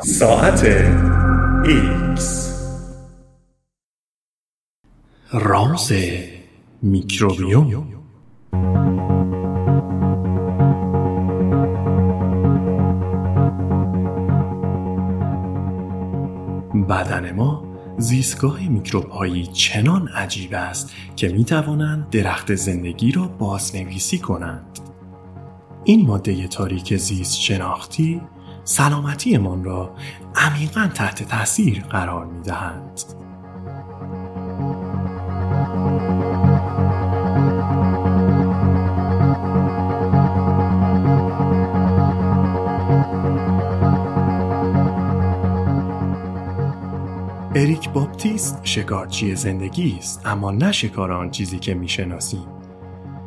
ساعت X راز میکروبیوم بدن ما زیستگاه میکروب هایی چنان عجیب است که می توانند درخت زندگی را بازنویسی کنند. این ماده تاریک زیست شناختی سلامتیمان را عمیقا تحت تاثیر قرار می دهند. اریک باپتیست شکارچی زندگی است اما نه شکار آن چیزی که می‌شناسیم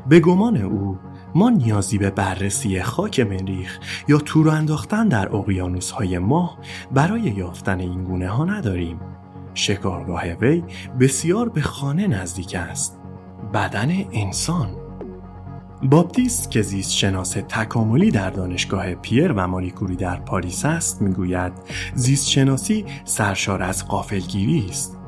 به گمان او ما نیازی به بررسی خاک مریخ یا تور انداختن در اقیانوس های ماه برای یافتن این گونه ها نداریم. شکارگاه وی بسیار به خانه نزدیک است. بدن انسان. باپتیست که زیست شناس تکاملی در دانشگاه پیر و ماری کوری در پاریس است می‌گوید زیست شناسی سرشار از غافلگیری است.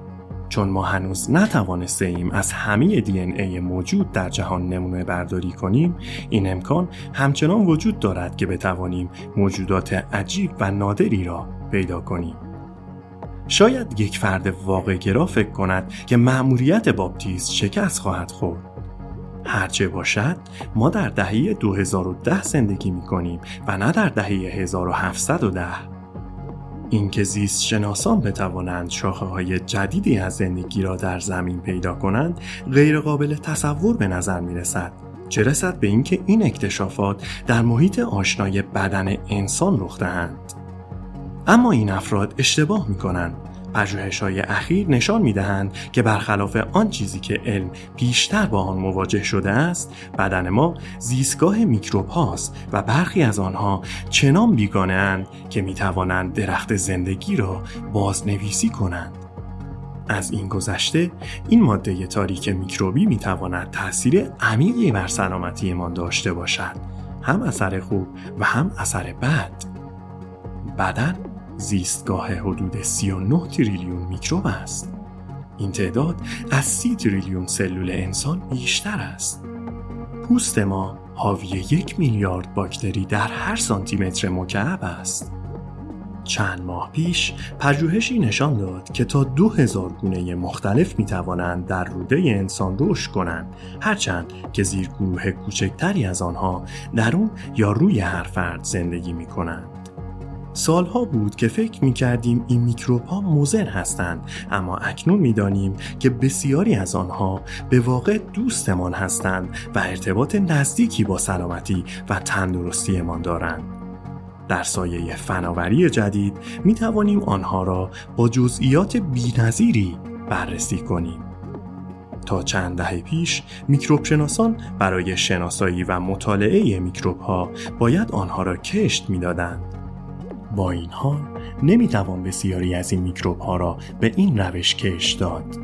چون ما هنوز نتوانسته ایم از همه دی ای موجود در جهان نمونه برداری کنیم این امکان همچنان وجود دارد که بتوانیم موجودات عجیب و نادری را پیدا کنیم. شاید یک فرد واقع گرا فکر کند که مأموریت باپتیست شکست خواهد خورد. هرچه باشد ما در دهه 2010 زندگی می کنیم و نه در دهه 1710 اینکه زیست شناسان بتوانند شاخه های جدیدی از زندگی را در زمین پیدا کنند غیر قابل تصور به نظر می رسد چه رسد به اینکه این اکتشافات در محیط آشنای بدن انسان رخ دهند؟ اما این افراد اشتباه می کنند پژوهش های اخیر نشان می دهند که برخلاف آن چیزی که علم بیشتر با آن مواجه شده است بدن ما زیستگاه میکروب هاست و برخی از آنها چنان بیگانه اند که می توانند درخت زندگی را بازنویسی کنند. از این گذشته این ماده تاریک میکروبی می تواند تاثیر عمیقی بر سلامتیمان داشته باشد. هم اثر خوب و هم اثر بد. بدن زیستگاه حدود 39 تریلیون میکروب است. این تعداد از 30 تریلیون سلول انسان بیشتر است. پوست ما حاوی یک میلیارد باکتری در هر سانتیمتر مکعب است. چند ماه پیش پژوهشی نشان داد که تا دو هزار گونه مختلف می توانند در روده انسان رشد کنند هرچند که زیر گروه کوچکتری از آنها در اون یا روی هر فرد زندگی می کنند. سالها بود که فکر می کردیم این میکروب ها موزن هستند اما اکنون می دانیم که بسیاری از آنها به واقع دوستمان هستند و ارتباط نزدیکی با سلامتی و تندرستیمان دارند. در سایه فناوری جدید می توانیم آنها را با جزئیات بینظیری بررسی کنیم. تا چند دهه پیش میکروب شناسان برای شناسایی و مطالعه میکروب ها باید آنها را کشت می‌دادند. با این حال نمی‌توان بسیاری از این میکروب ها را به این روش کش داد.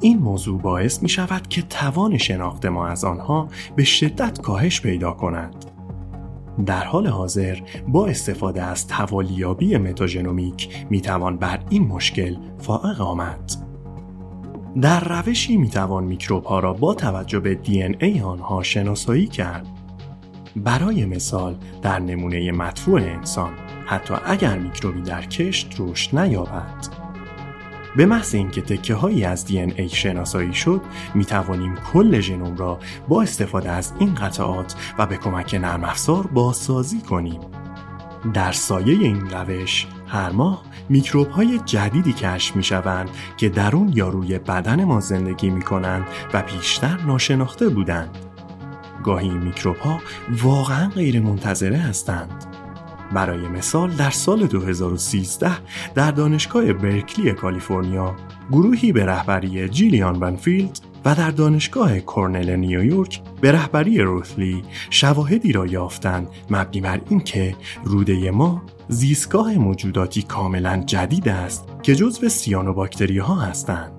این موضوع باعث می شود که توان شناخت ما از آنها به شدت کاهش پیدا کند. در حال حاضر با استفاده از توالیابی متاژنومیک می توان بر این مشکل فائق آمد. در روشی می توان میکروب ها را با توجه به دی ای آنها شناسایی کرد. برای مثال در نمونه مدفوع انسان حتی اگر میکروبی در کشت رشد نیابد. به محض اینکه تکه هایی از دی ای شناسایی شد می توانیم کل ژنوم را با استفاده از این قطعات و به کمک نرم افزار بازسازی کنیم. در سایه این روش هر ماه میکروب های جدیدی کشف می شوند که درون یا روی بدن ما زندگی می کنند و بیشتر ناشناخته بودند. گاهی میکروب ها واقعا غیر منتظره هستند. برای مثال در سال 2013 در دانشگاه برکلی کالیفرنیا گروهی به رهبری جیلیان بنفیلد و در دانشگاه کرنل نیویورک به رهبری روثلی شواهدی را یافتند مبنی بر اینکه روده ما زیستگاه موجوداتی کاملا جدید است که جزو سیانوباکتری ها هستند.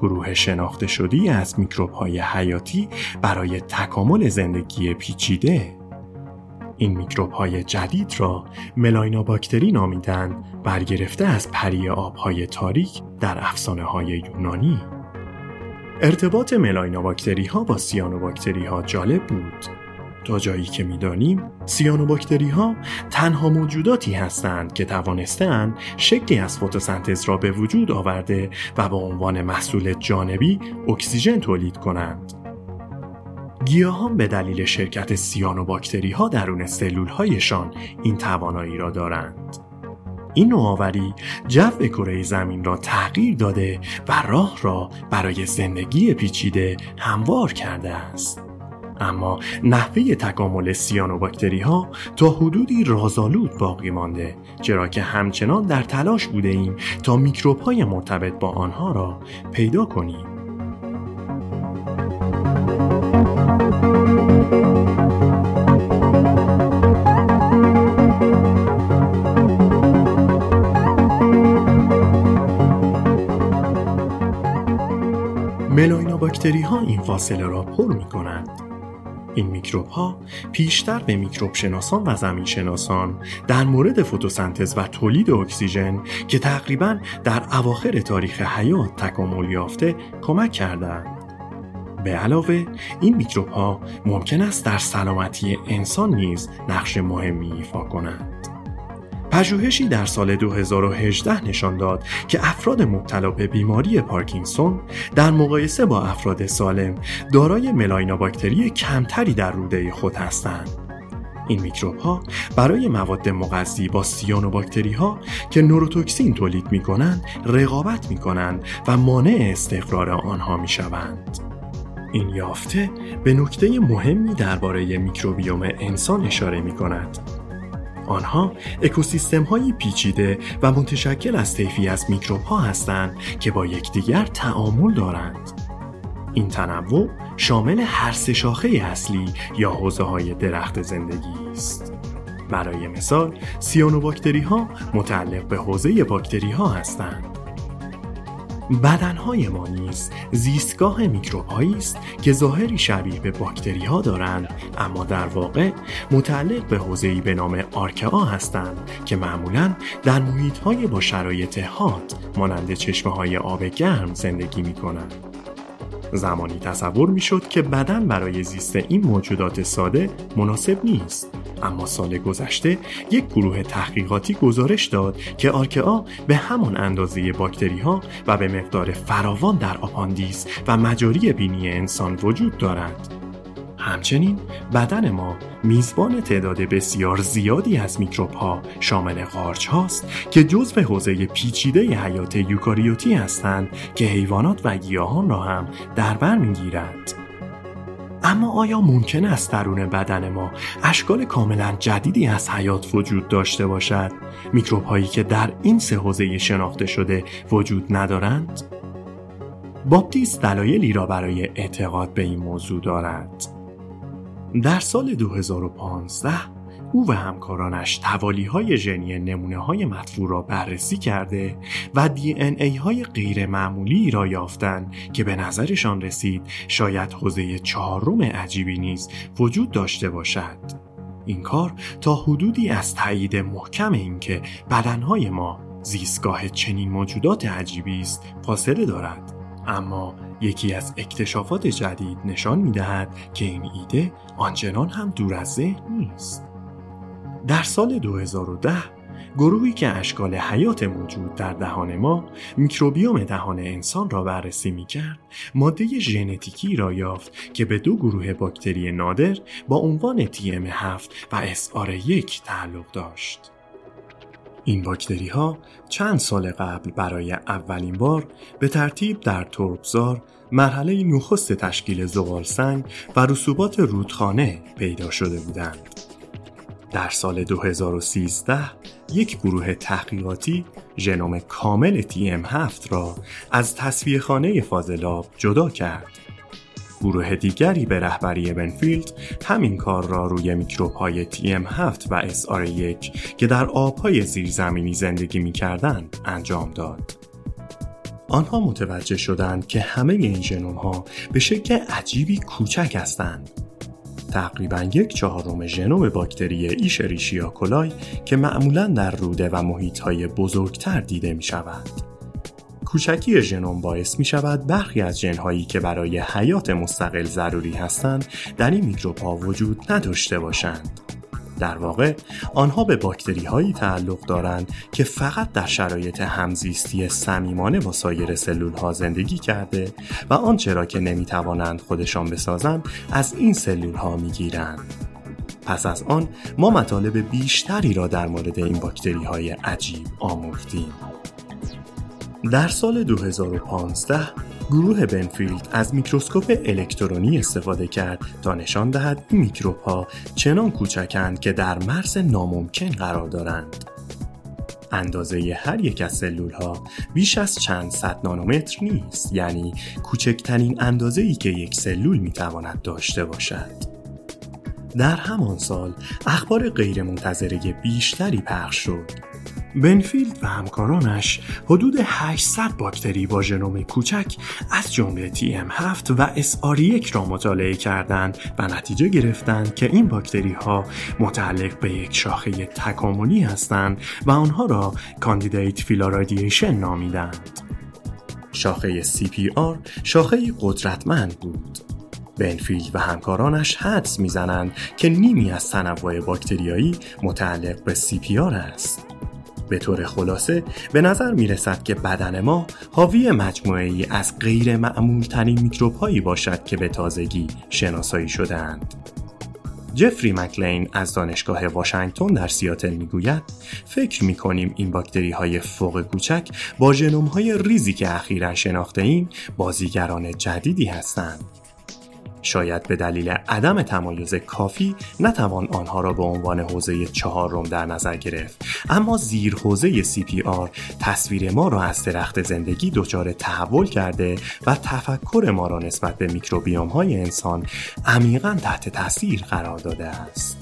گروه شناخته شدی از میکروب های حیاتی برای تکامل زندگی پیچیده این میکروب های جدید را باکتری نامیدن برگرفته از پری آبهای تاریک در افسانه های یونانی. ارتباط باکتری ها با باکتری ها جالب بود. تا جایی که می‌دانیم باکتری ها تنها موجوداتی هستند که توانستند شکلی از فتوسنتز را به وجود آورده و به عنوان محصول جانبی اکسیژن تولید کنند. گیاهان به دلیل شرکت سیانوباکتری ها درون سلول هایشان این توانایی را دارند. این نوآوری جو کره زمین را تغییر داده و راه را برای زندگی پیچیده هموار کرده است. اما نحوه تکامل سیانوباکتری ها تا حدودی رازآلود باقی مانده چرا که همچنان در تلاش بوده ایم تا میکروب های مرتبط با آنها را پیدا کنیم. باکتری ها این فاصله را پر می کنند. این میکروب ها پیشتر به میکروب شناسان و زمین شناسان در مورد فتوسنتز و تولید اکسیژن که تقریبا در اواخر تاریخ حیات تکامل یافته کمک کردند. به علاوه این میکروب ها ممکن است در سلامتی انسان نیز نقش مهمی ایفا کنند. پژوهشی در سال 2018 نشان داد که افراد مبتلا به بیماری پارکینسون در مقایسه با افراد سالم دارای باکتری کمتری در روده خود هستند. این میکروب ها برای مواد مغذی با سیانوباکتری ها که نوروتوکسین تولید می کنند رقابت می کنند و مانع استقرار آنها می شوند. این یافته به نکته مهمی درباره میکروبیوم انسان اشاره می کند آنها اکوسیستم های پیچیده و متشکل از طیفی از میکروب ها هستند که با یکدیگر تعامل دارند. این تنوع شامل هر سه شاخه اصلی یا حوزه های درخت زندگی است. برای مثال، سیانوباکتری ها متعلق به حوزه باکتری ها هستند. بدنهای ما نیز زیستگاه میکروبهایی است که ظاهری شبیه به باکتری ها دارند اما در واقع متعلق به حوزه‌ای به نام آرکا هستند که معمولا در محیطهای با شرایط هات مانند چشمه های آب گرم زندگی می کنند. زمانی تصور می شد که بدن برای زیست این موجودات ساده مناسب نیست اما سال گذشته یک گروه تحقیقاتی گزارش داد که آرکا به همان اندازه باکتری ها و به مقدار فراوان در آپاندیس و مجاری بینی انسان وجود دارد. همچنین بدن ما میزبان تعداد بسیار زیادی از میکروب ها شامل قارچ هاست که جزو حوزه پیچیده حیات یوکاریوتی هستند که حیوانات و گیاهان را هم در بر می‌گیرد. اما آیا ممکن است درون بدن ما اشکال کاملا جدیدی از حیات وجود داشته باشد؟ میکروب هایی که در این سه حوزه شناخته شده وجود ندارند؟ باپتیست دلایلی را برای اعتقاد به این موضوع دارد. در سال 2015 او و همکارانش توالی های ژنی نمونه های را بررسی کرده و دی این ای های غیر معمولی را یافتند که به نظرشان رسید شاید حوزه چهارم عجیبی نیز وجود داشته باشد. این کار تا حدودی از تایید محکم اینکه بدنهای ما زیستگاه چنین موجودات عجیبی است فاصله دارد اما یکی از اکتشافات جدید نشان می دهد که این ایده آنچنان هم دور از ذهن نیست در سال 2010 گروهی که اشکال حیات موجود در دهان ما میکروبیوم دهان انسان را بررسی می کرد ماده ژنتیکی را یافت که به دو گروه باکتری نادر با عنوان TM7 و SR1 تعلق داشت. این باکتری ها چند سال قبل برای اولین بار به ترتیب در تربزار مرحله نخست تشکیل زغالسنگ و رسوبات رودخانه پیدا شده بودند. در سال 2013 یک گروه تحقیقاتی ژنوم کامل TM7 را از تصویه خانه فاضلاب جدا کرد. گروه دیگری به رهبری بنفیلد همین کار را روی میکروب های TM7 و SR1 که در آبهای زیرزمینی زندگی می انجام داد. آنها متوجه شدند که همه این ژنوم ها به شکل عجیبی کوچک هستند تقریبا یک چهارم ژنوم باکتری ایشریشیا کولای که معمولا در روده و محیط های بزرگتر دیده می شود. کوچکی ژنوم باعث می شود برخی از ژنهایی که برای حیات مستقل ضروری هستند در این میکروب ها وجود نداشته باشند. در واقع آنها به باکتری هایی تعلق دارند که فقط در شرایط همزیستی صمیمانه با سایر سلول ها زندگی کرده و آنچه را که نمی توانند خودشان بسازند از این سلول ها می گیرند. پس از آن ما مطالب بیشتری را در مورد این باکتری های عجیب آموختیم. در سال 2015 گروه بنفیلد از میکروسکوپ الکترونی استفاده کرد تا نشان دهد این میکروب ها چنان کوچکند که در مرز ناممکن قرار دارند. اندازه هر یک از سلول ها بیش از چند صد نانومتر نیست یعنی کوچکترین اندازه ای که یک سلول می تواند داشته باشد. در همان سال اخبار غیرمنتظره بیشتری پخش شد بنفیلد و همکارانش حدود 800 باکتری با ژنوم کوچک از جمله TM7 و SR1 را مطالعه کردند و نتیجه گرفتند که این باکتری ها متعلق به یک شاخه تکاملی هستند و آنها را Candidate Phyla Radiation نامیدند. شاخه CPR شاخه قدرتمند بود بنفیلد و همکارانش حدس می‌زنند که نیمی از تنوع باکتریایی متعلق به CPR است. به طور خلاصه به نظر می رسد که بدن ما حاوی مجموعه ای از غیر معمول ترین میکروب هایی باشد که به تازگی شناسایی شده‌اند. جفری مکلین از دانشگاه واشنگتن در سیاتل می‌گوید فکر می کنیم این باکتری های فوق کوچک با ژنوم های ریزی که اخیرا شناخته ایم بازیگران جدیدی هستند. شاید به دلیل عدم تمایز کافی نتوان آنها را به عنوان حوزه چهارم در نظر گرفت. اما زیر حوزه CPR تصویر ما را از درخت زندگی دچار تحول کرده و تفکر ما را نسبت به میکروبیوم های انسان عمیقا تحت تاثیر قرار داده است.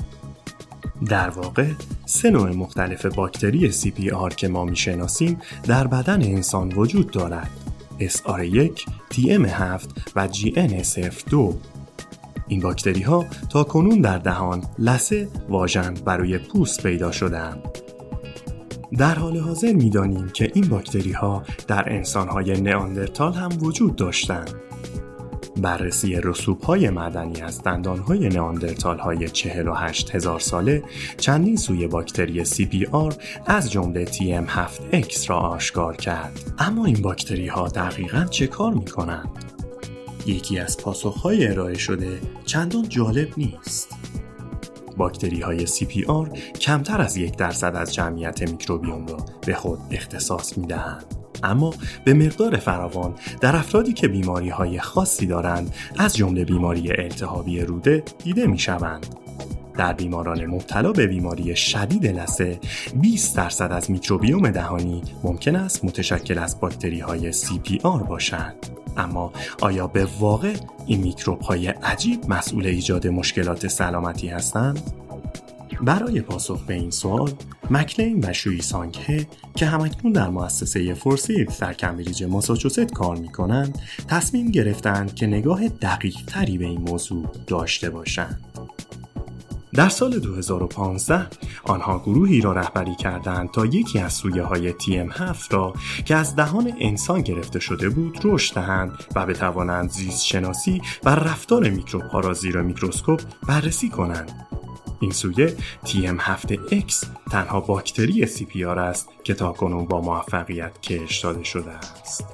در واقع سه نوع مختلف باکتری CPR که ما می‌شناسیم در بدن انسان وجود دارد. SR1, TM7 و GNSF2 این باکتری ها تا کنون در دهان لسه واژند برای پوست پیدا شدند. در حال حاضر می‌دانیم که این باکتری ها در انسان های نئاندرتال هم وجود داشتند. بررسی رسوب های معدنی از دندان های نئاندرتال های 48 هزار ساله چندین سوی باکتری CPR از جمله TM7X را آشکار کرد. اما این باکتری ها دقیقا چه کار می کنند؟ یکی از پاسخهای ارائه شده چندان جالب نیست. باکتری های CPR کمتر از یک درصد از جمعیت میکروبیوم را به خود اختصاص می دهند. اما به مقدار فراوان در افرادی که بیماری های خاصی دارند از جمله بیماری التهابی روده دیده می شوند. در بیماران مبتلا به بیماری شدید لسه 20 درصد از میکروبیوم دهانی ممکن است متشکل از باکتری های CPR باشند. اما آیا به واقع این میکروب های عجیب مسئول ایجاد مشکلات سلامتی هستند؟ برای پاسخ به این سوال مکلین و شوی سانگه که همکنون در مؤسسه فورسید در کمبریج ماساچوست کار می کنند تصمیم گرفتند که نگاه دقیق تری به این موضوع داشته باشند. در سال 2015 آنها گروهی را رهبری کردند تا یکی از سویه های TM7 را که از دهان انسان گرفته شده بود رشد دهند و بتوانند زیست شناسی و رفتار میکروب ها را زیر میکروسکوپ بررسی کنند. این سویه TM7X تنها باکتری CPR است که تاکنون با موفقیت کش شده است.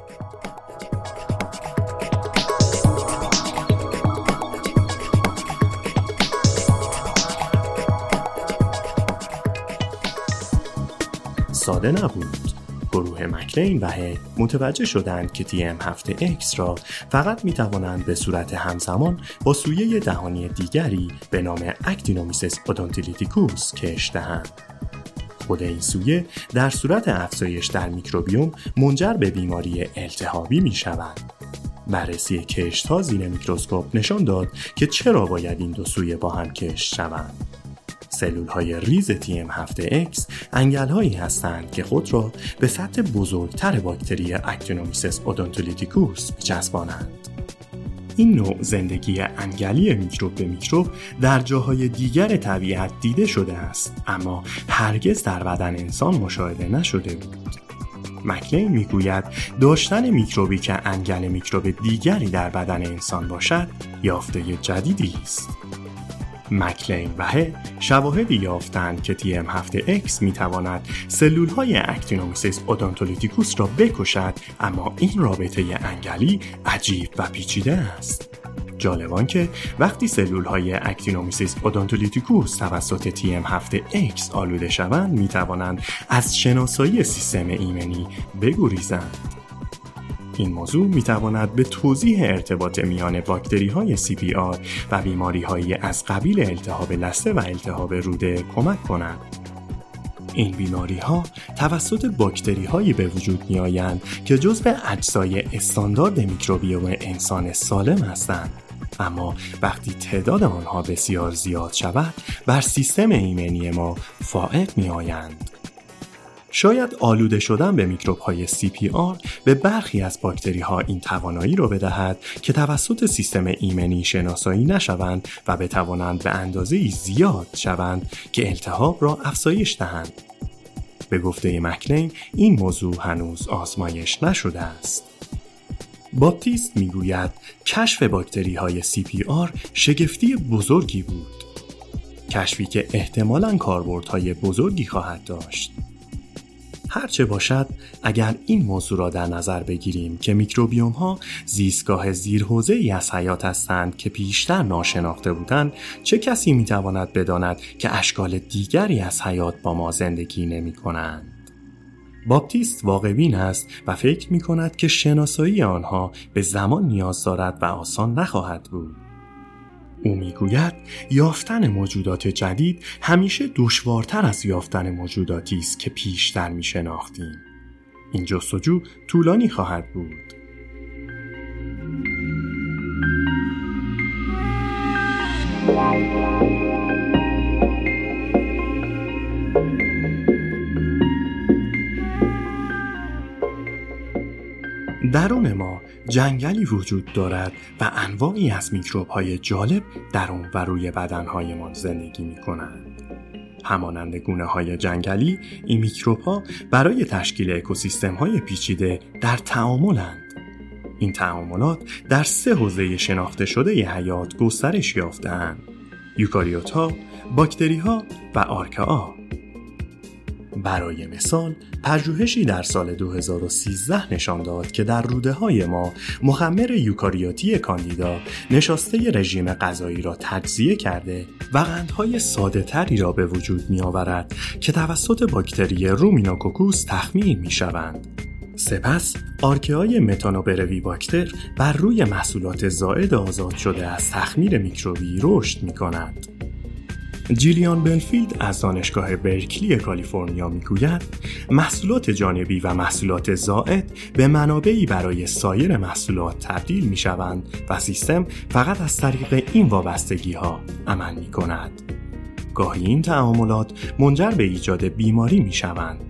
ساده نبود گروه مکلین و هی متوجه شدند که TM 7X را فقط می توانند به صورت همزمان با سویه دهانی دیگری به نام Actinomyces odontolyticus کشت دهند. خود این سویه در صورت افزایش در میکروبیوم منجر به بیماری التهابی می شود. بررسی کشت ها زیر میکروسکوپ نشان داد که چرا باید این دو سویه با هم کشت شوند. سلول های ریز TM7X انگل هایی هستند که خود را به سطح بزرگتر باکتری Actinomyces odontolyticus می‌چسبانند. این نوع زندگی انگلی میکروب به میکروب در جاهای دیگر طبیعت دیده شده است اما هرگز در بدن انسان مشاهده نشده بود مکلین می‌گوید داشتن میکروبی که انگل میکروب دیگری در بدن انسان باشد یافته جدیدی است مکلین و ه شواهدی یافتند که تی ام 7 x می تواند سلول های Actinomyces odontolyticus را بکشد اما این رابطه انگلی عجیب و پیچیده است. جالب آن که وقتی سلول های Actinomyces odontolyticus توسط تی ام 7 x آلوده شوند می توانند از شناسایی سیستم ایمنی بگریزند. این موضوع می تواند به توضیح ارتباط میان باکتری های CPR و بیماری های از قبیل التهاب لسته و التهاب روده کمک کند. این بیماری ها توسط باکتری هایی به وجود می آیند که جزو اجزای استاندارد میکروبیوم انسان سالم هستند. اما وقتی تعداد آنها بسیار زیاد شود بر سیستم ایمنی ما فائق می آیند. شاید آلوده شدن به میکروب های CPR به برخی از باکتری ها این توانایی را بدهد که توسط سیستم ایمنی شناسایی نشوند و بتوانند به اندازه زیاد شوند که التهاب را افزایش دهند. به گفته مکلین این موضوع هنوز آزمایش نشده است. باپتیست می‌گوید کشف باکتری های CPR شگفتی بزرگی بود. کشفی که احتمالاً کاربردهای بزرگی خواهد داشت. هرچه باشد اگر این موضوع را در نظر بگیریم که میکروبیوم ها زیستگاه زیرحوزه ای از حیات هستند که پیشتر ناشناخته بودند چه کسی می‌تواند بداند که اشکال دیگری از حیات با ما زندگی نمی کنند؟ باپتیست واقعبین است و فکر می کند که شناسایی آنها به زمان نیاز دارد و آسان نخواهد بود. او می‌گوید یافتن موجودات جدید همیشه دشوارتر از یافتن موجوداتی است که پیشتر می شناختیم. این جستجو طولانی خواهد بود. درون ما جنگلی وجود دارد و انواعی از میکروب های جالب در اون و روی بدن ما زندگی می کنند. همانند گونه های جنگلی این میکروب ها برای تشکیل اکوسیستم های پیچیده در تعاملند. این تعاملات در سه حوزه شناخته شده ی حیات گسترش یافتهاند. یوکاریوت ها، باکتری ها و آرکا برای مثال پژوهشی در سال 2013 نشان داد که در روده های ما مخمر یوکاریوتی Candida نشاسته رژیم غذایی را تجزیه کرده و قندهای ساده تری را به وجود می آورد که توسط باکتری Ruminococcus تخمیر می شوند. سپس آرکه های Methanobrevibacter بر روی محصولات زائد آزاد شده از تخمیر میکروبی رشد می کند. جیلیان بنفیلد از دانشگاه برکلی کالیفرنیا می‌گوید محصولات جانبی و محصولات زائد به منابعی برای سایر محصولات تبدیل می شوند و سیستم فقط از طریق این وابستگی ها عمل می کند. گاهی این تعاملات منجر به ایجاد بیماری می شوند.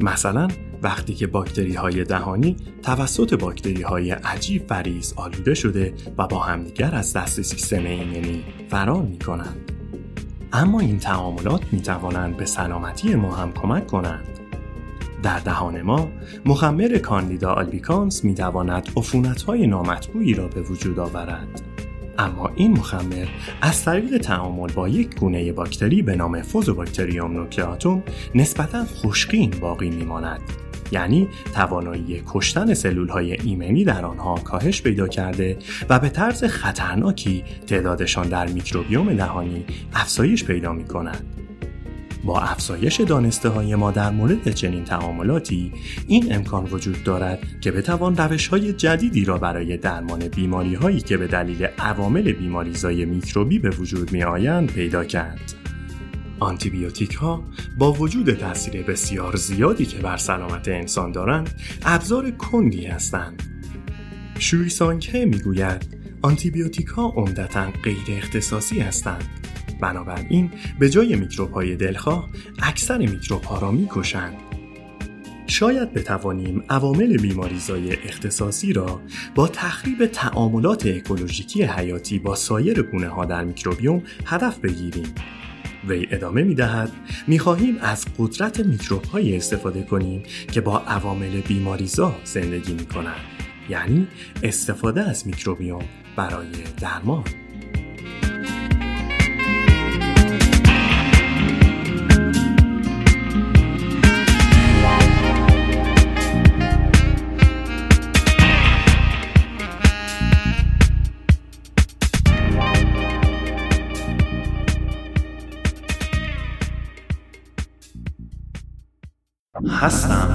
مثلا وقتی که باکتری های دهانی توسط باکتری های عجیب و ریز آلوده شده و با همدیگر از دست سیستم ایمنی فرار می کنند. اما این تعاملات می توانند به سلامتی ما هم کمک کنند. در دهان ما مخمر کاندیدا آلبیکانس می تواند های نامطبوعی را به وجود آورد. اما این مخمر از طریق تعامل با یک گونه باکتری به نام فوزوباکتریوم نوکلئاتوم نسبتا خشکین باقی میماند یعنی توانایی کشتن سلول های ایمنی در آنها کاهش پیدا کرده و به طرز خطرناکی تعدادشان در میکروبیوم دهانی افزایش پیدا می کند. با افزایش دانسته های ما در مورد چنین تعاملاتی این امکان وجود دارد که بتوان روش های جدیدی را برای درمان بیماری هایی که به دلیل عوامل بیماریزای میکروبی به وجود می آیند پیدا کرد. آنتیبیوتیک ها با وجود تاثیر بسیار زیادی که بر سلامت انسان دارند ابزار کندی هستند. شوی سانگه می‌گوید آنتیبیوتیک ها عمدتا غیر اختصاصی هستند. بنابراین به جای میکروب های دلخواه اکثر میکروب ها را می‌کشند. شاید بتوانیم عوامل بیماریزای اختصاصی را با تخریب تعاملات اکولوژیکی حیاتی با سایر گونه ها در میکروبیوم هدف بگیریم. وی ادامه می دهد می خواهیم از قدرت میکروب های استفاده کنیم که با عوامل بیماریزا زندگی می کنند. یعنی استفاده از میکروبیوم برای درمان. هستم چون میدانم